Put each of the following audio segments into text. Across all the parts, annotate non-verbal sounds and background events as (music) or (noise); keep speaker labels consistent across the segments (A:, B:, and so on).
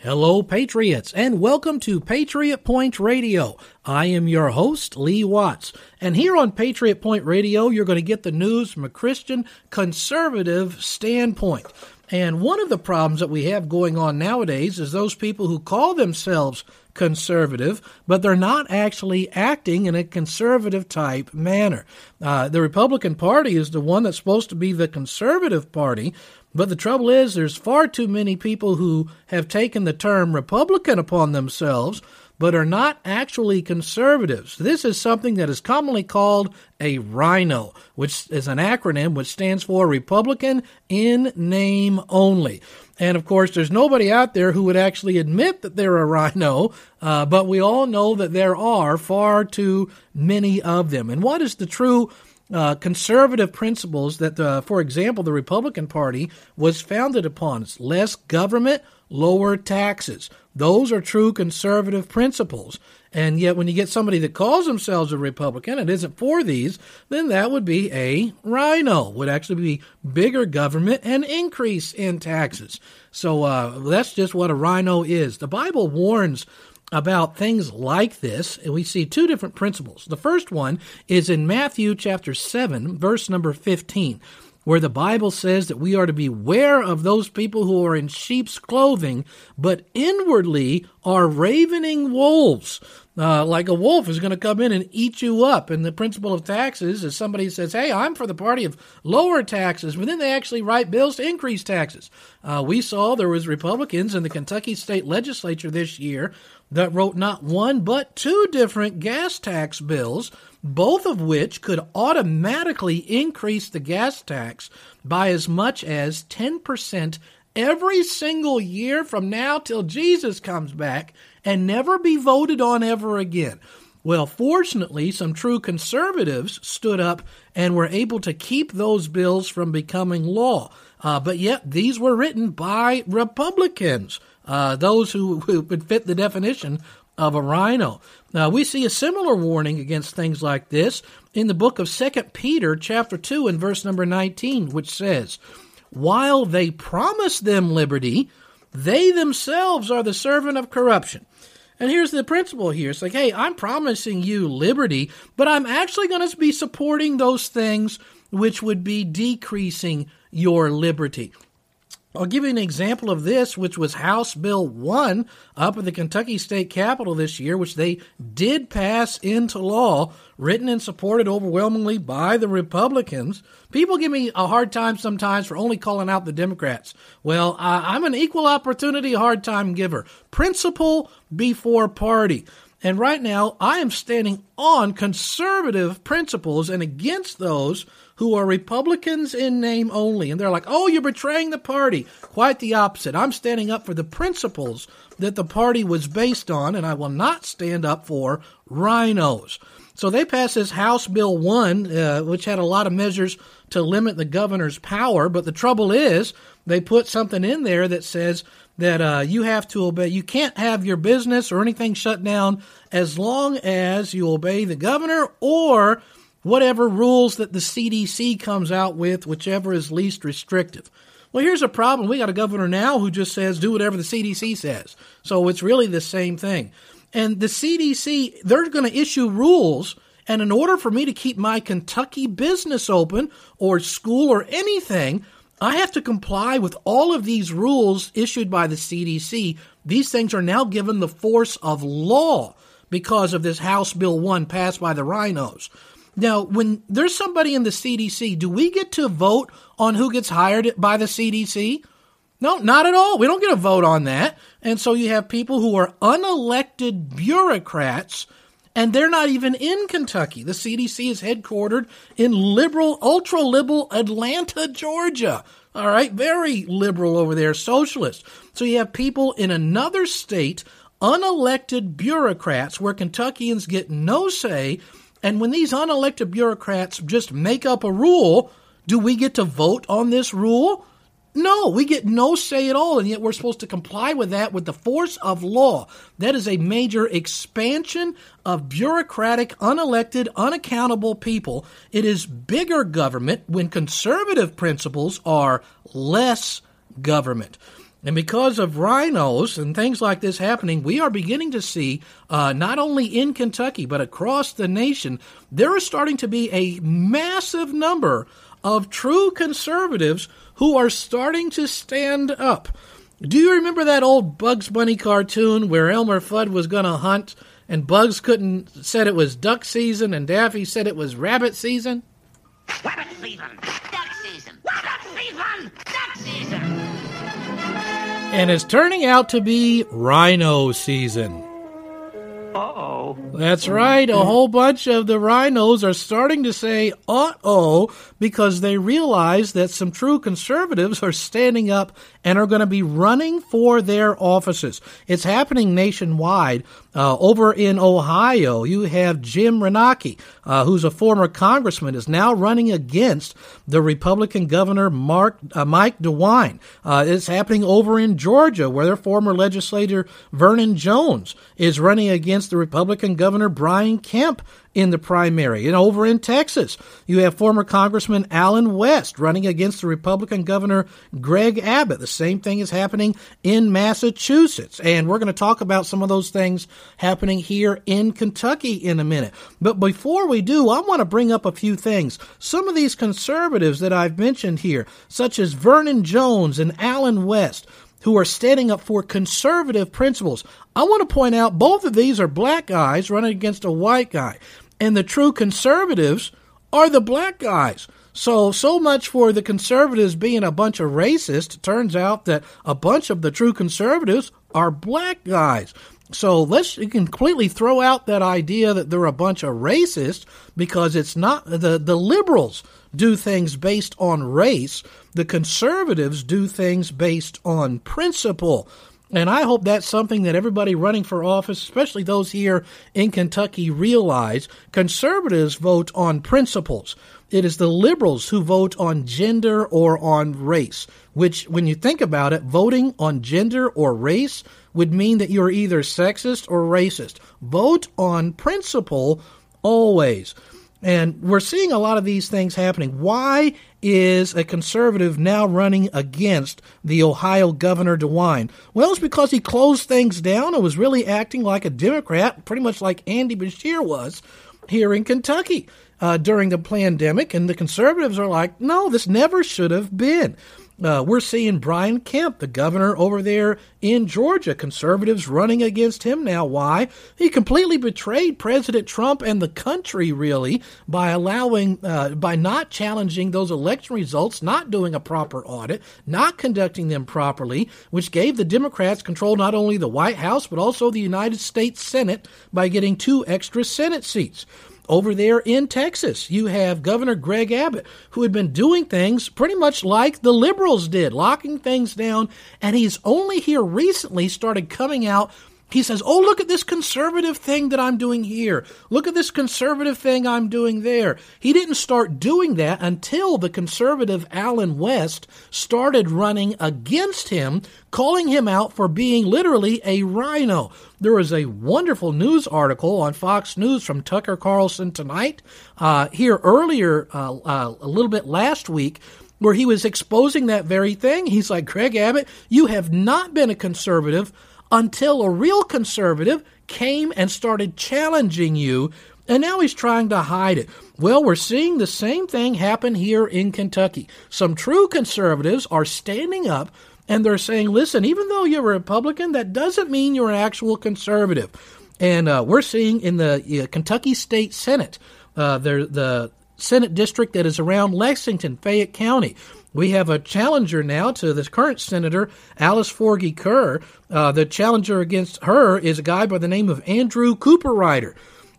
A: Hello, Patriots, and welcome to Patriot Point Radio. I am your host, Lee Watts. And here on Patriot Point Radio, you're going to get the news from a Christian conservative standpoint. And one of the problems that we have going on nowadays is those people who call themselves conservative, but they're not actually acting in a conservative type manner. Uh, the Republican Party is the one that's supposed to be the conservative party, but the trouble is, there's far too many people who have taken the term Republican upon themselves, but are not actually conservatives. This is something that is commonly called a RINO, which is an acronym which stands for Republican in name only. And of course, there's nobody out there who would actually admit that they're a rhino, uh, but we all know that there are far too many of them. And what is the true uh, conservative principles that, uh, for example, the Republican Party was founded upon. It's less government, lower taxes. Those are true conservative principles. And yet, when you get somebody that calls themselves a Republican and isn't for these, then that would be a rhino, would actually be bigger government and increase in taxes. So uh, that's just what a rhino is. The Bible warns about things like this, and we see two different principles. The first one is in Matthew chapter 7, verse number 15, where the Bible says that we are to beware of those people who are in sheep's clothing, but inwardly are ravening wolves. Uh, like a wolf is going to come in and eat you up. And the principle of taxes is somebody says, Hey, I'm for the party of lower taxes, but then they actually write bills to increase taxes. Uh, we saw there was Republicans in the Kentucky state legislature this year that wrote not one but two different gas tax bills, both of which could automatically increase the gas tax by as much as 10% every single year from now till Jesus comes back and never be voted on ever again. Well, fortunately, some true conservatives stood up and were able to keep those bills from becoming law. Uh, but yet, these were written by Republicans uh, those who, who would fit the definition of a rhino. Now we see a similar warning against things like this in the book of Second Peter chapter 2 and verse number 19 which says, "While they promise them liberty, they themselves are the servant of corruption." And here's the principle here. It's like, "Hey, I'm promising you liberty, but I'm actually going to be supporting those things which would be decreasing your liberty." I'll give you an example of this, which was House Bill 1 up at the Kentucky State Capitol this year, which they did pass into law, written and supported overwhelmingly by the Republicans. People give me a hard time sometimes for only calling out the Democrats. Well, I'm an equal opportunity hard time giver. Principle before party. And right now, I am standing on conservative principles and against those who are Republicans in name only. And they're like, oh, you're betraying the party. Quite the opposite. I'm standing up for the principles that the party was based on, and I will not stand up for rhinos. So they passed this House Bill 1, uh, which had a lot of measures to limit the governor's power. But the trouble is, they put something in there that says that uh, you have to obey. You can't have your business or anything shut down as long as you obey the governor or whatever rules that the CDC comes out with, whichever is least restrictive. Well, here's a problem. We got a governor now who just says do whatever the CDC says. So it's really the same thing. And the CDC, they're going to issue rules. And in order for me to keep my Kentucky business open or school or anything, I have to comply with all of these rules issued by the CDC. These things are now given the force of law because of this House Bill 1 passed by the rhinos. Now, when there's somebody in the CDC, do we get to vote on who gets hired by the CDC? No, not at all. We don't get a vote on that. And so you have people who are unelected bureaucrats and they're not even in Kentucky. The CDC is headquartered in liberal, ultra liberal Atlanta, Georgia. All right, very liberal over there, socialist. So you have people in another state, unelected bureaucrats, where Kentuckians get no say. And when these unelected bureaucrats just make up a rule, do we get to vote on this rule? No, we get no say at all, and yet we're supposed to comply with that with the force of law. That is a major expansion of bureaucratic, unelected, unaccountable people. It is bigger government when conservative principles are less government. And because of rhinos and things like this happening, we are beginning to see, uh, not only in Kentucky, but across the nation, there is starting to be a massive number of true conservatives who are starting to stand up. Do you remember that old Bugs Bunny cartoon where Elmer Fudd was going to hunt and Bugs couldn't said it was duck season and Daffy said it was rabbit season?
B: Rabbit season, duck season, rabbit season, duck season.
A: And it's turning out to be rhino season. That's right. A whole bunch of the rhinos are starting to say, uh oh, because they realize that some true conservatives are standing up and are going to be running for their offices. It's happening nationwide. Uh, over in Ohio, you have Jim Renacci, uh, who's a former congressman, is now running against the Republican governor Mark uh, Mike DeWine. Uh, it's happening over in Georgia, where their former legislator Vernon Jones is running against the Republican governor Brian Kemp in the primary. And over in Texas, you have former Congressman Allen West running against the Republican Governor Greg Abbott. The same thing is happening in Massachusetts. And we're going to talk about some of those things happening here in Kentucky in a minute. But before we do, I want to bring up a few things. Some of these conservatives that I've mentioned here, such as Vernon Jones and Allen West, who are standing up for conservative principles. I want to point out both of these are black guys running against a white guy and the true conservatives are the black guys. So, so much for the conservatives being a bunch of racists. Turns out that a bunch of the true conservatives are black guys. So let's completely throw out that idea that they're a bunch of racists because it's not the, the liberals do things based on race. The conservatives do things based on principle. And I hope that's something that everybody running for office, especially those here in Kentucky, realize. Conservatives vote on principles. It is the liberals who vote on gender or on race, which, when you think about it, voting on gender or race would mean that you're either sexist or racist. Vote on principle always. And we're seeing a lot of these things happening. Why is a conservative now running against the Ohio Governor DeWine? Well, it's because he closed things down and was really acting like a Democrat, pretty much like Andy Beshear was here in Kentucky uh, during the pandemic. And the conservatives are like, no, this never should have been. Uh, we're seeing Brian Kemp, the governor over there in Georgia, conservatives running against him now. Why? He completely betrayed President Trump and the country, really, by allowing, uh, by not challenging those election results, not doing a proper audit, not conducting them properly, which gave the Democrats control not only the White House, but also the United States Senate by getting two extra Senate seats. Over there in Texas, you have Governor Greg Abbott, who had been doing things pretty much like the liberals did, locking things down, and he's only here recently started coming out he says, Oh, look at this conservative thing that I'm doing here. Look at this conservative thing I'm doing there. He didn't start doing that until the conservative Allen West started running against him, calling him out for being literally a rhino. There was a wonderful news article on Fox News from Tucker Carlson tonight, uh, here earlier, uh, uh, a little bit last week where he was exposing that very thing. He's like, Greg Abbott, you have not been a conservative until a real conservative came and started challenging you, and now he's trying to hide it. Well, we're seeing the same thing happen here in Kentucky. Some true conservatives are standing up and they're saying, listen, even though you're a Republican, that doesn't mean you're an actual conservative. And uh, we're seeing in the uh, Kentucky State Senate, uh, the, the Senate district that is around Lexington, Fayette County, we have a challenger now to this current senator, Alice Forgy Kerr. Uh, the challenger against her is a guy by the name of Andrew Cooperrider.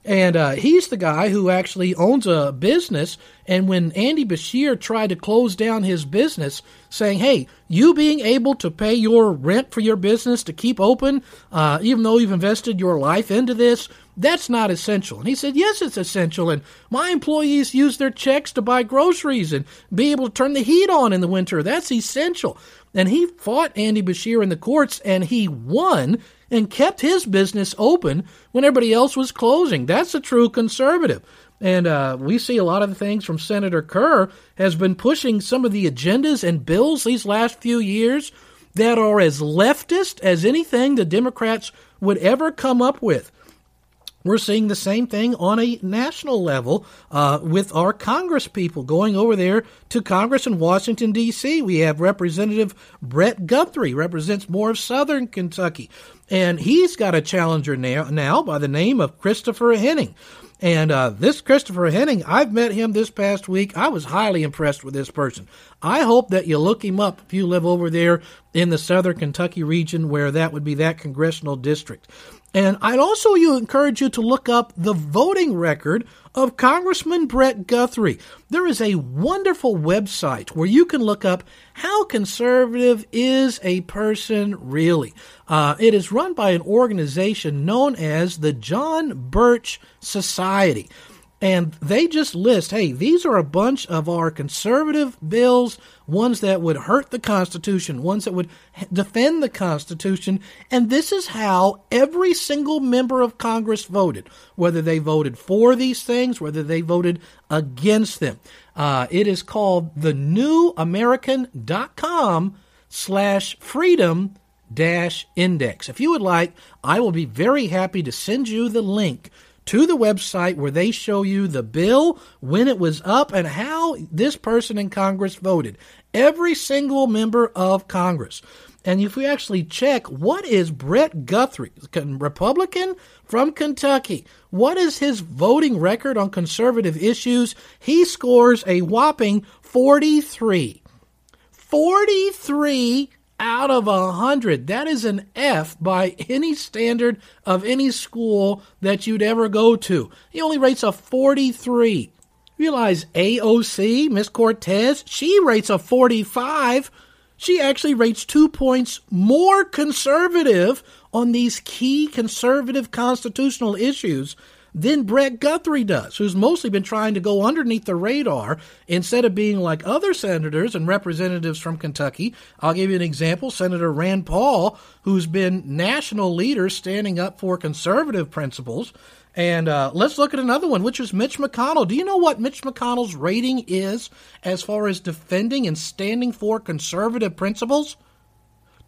A: And uh, he's the guy who actually owns a business. And when Andy Beshear tried to close down his business, saying, hey, you being able to pay your rent for your business to keep open, uh, even though you've invested your life into this, that's not essential. And he said, Yes, it's essential. And my employees use their checks to buy groceries and be able to turn the heat on in the winter. That's essential. And he fought Andy Beshear in the courts and he won and kept his business open when everybody else was closing. That's a true conservative. And uh, we see a lot of the things from Senator Kerr has been pushing some of the agendas and bills these last few years that are as leftist as anything the Democrats would ever come up with. We're seeing the same thing on a national level uh, with our Congress people going over there to Congress in Washington, D.C. We have Representative Brett Guthrie, represents more of southern Kentucky. And he's got a challenger now, now by the name of Christopher Henning. And uh, this Christopher Henning, I've met him this past week. I was highly impressed with this person. I hope that you look him up if you live over there in the southern Kentucky region where that would be that congressional district. And I'd also you encourage you to look up the voting record of Congressman Brett Guthrie. There is a wonderful website where you can look up how conservative is a person really. Uh, it is run by an organization known as the John Birch Society. And they just list, hey, these are a bunch of our conservative bills, ones that would hurt the Constitution, ones that would defend the Constitution. And this is how every single member of Congress voted, whether they voted for these things, whether they voted against them. Uh, it is called the newamerican.com slash freedom dash index. If you would like, I will be very happy to send you the link to the website where they show you the bill, when it was up, and how this person in Congress voted. Every single member of Congress. And if we actually check, what is Brett Guthrie, Republican from Kentucky? What is his voting record on conservative issues? He scores a whopping 43. 43 out of a hundred. That is an F by any standard of any school that you'd ever go to. He only rates a 43. Realize AOC, Miss Cortez, she rates a 45. She actually rates two points more conservative on these key conservative constitutional issues than Brett Guthrie does, who's mostly been trying to go underneath the radar instead of being like other senators and representatives from Kentucky. I'll give you an example Senator Rand Paul, who's been national leader standing up for conservative principles. And uh, let's look at another one, which is Mitch McConnell. Do you know what Mitch McConnell's rating is as far as defending and standing for conservative principles?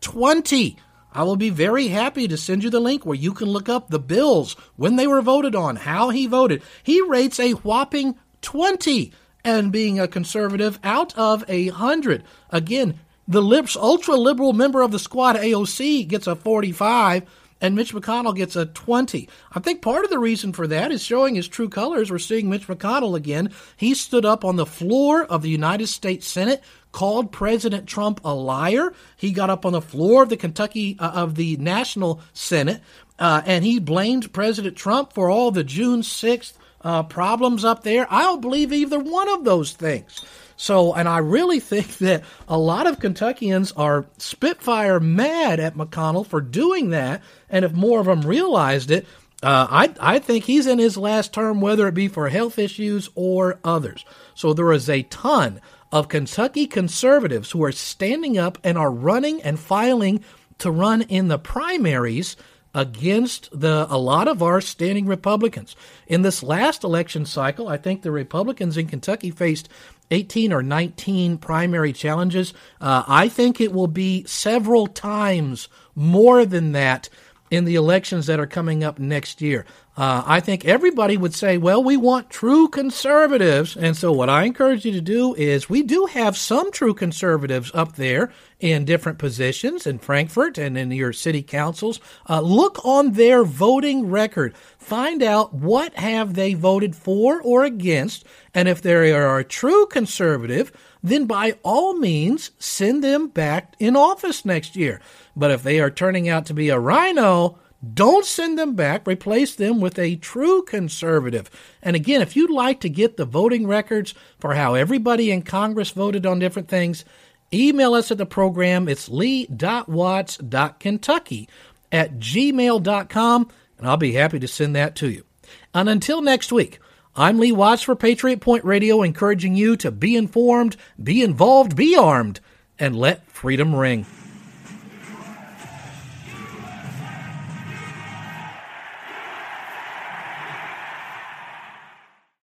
A: 20. I will be very happy to send you the link where you can look up the bills, when they were voted on, how he voted. He rates a whopping 20 and being a conservative out of a 100. Again, the lips ultra liberal member of the squad AOC gets a 45 and Mitch McConnell gets a 20. I think part of the reason for that is showing his true colors. We're seeing Mitch McConnell again. He stood up on the floor of the United States Senate called President Trump a liar. He got up on the floor of the Kentucky uh, of the National Senate uh, and he blamed President Trump for all the June 6th uh, problems up there. I don't believe either one of those things. So, and I really (laughs) think that a lot of Kentuckians are Spitfire mad at McConnell for doing that. And if more of them realized it, uh, I, I think he's in his last term, whether it be for health issues or others. So there is a ton of Kentucky conservatives who are standing up and are running and filing to run in the primaries against the a lot of our standing Republicans. In this last election cycle, I think the Republicans in Kentucky faced 18 or 19 primary challenges. Uh, I think it will be several times more than that in the elections that are coming up next year. Uh, I think everybody would say, well, we want true conservatives. And so, what I encourage you to do is we do have some true conservatives up there in different positions in Frankfort and in your city councils. Uh, look on their voting record. Find out what have they voted for or against. And if they are a true conservative, then by all means send them back in office next year. But if they are turning out to be a rhino, don't send them back. Replace them with a true conservative. And again, if you'd like to get the voting records for how everybody in Congress voted on different things, email us at the program. It's lee.watts.kentucky at gmail.com, and I'll be happy to send that to you. And until next week, I'm Lee Watts for Patriot Point Radio, encouraging you to be informed, be involved, be armed, and let freedom ring.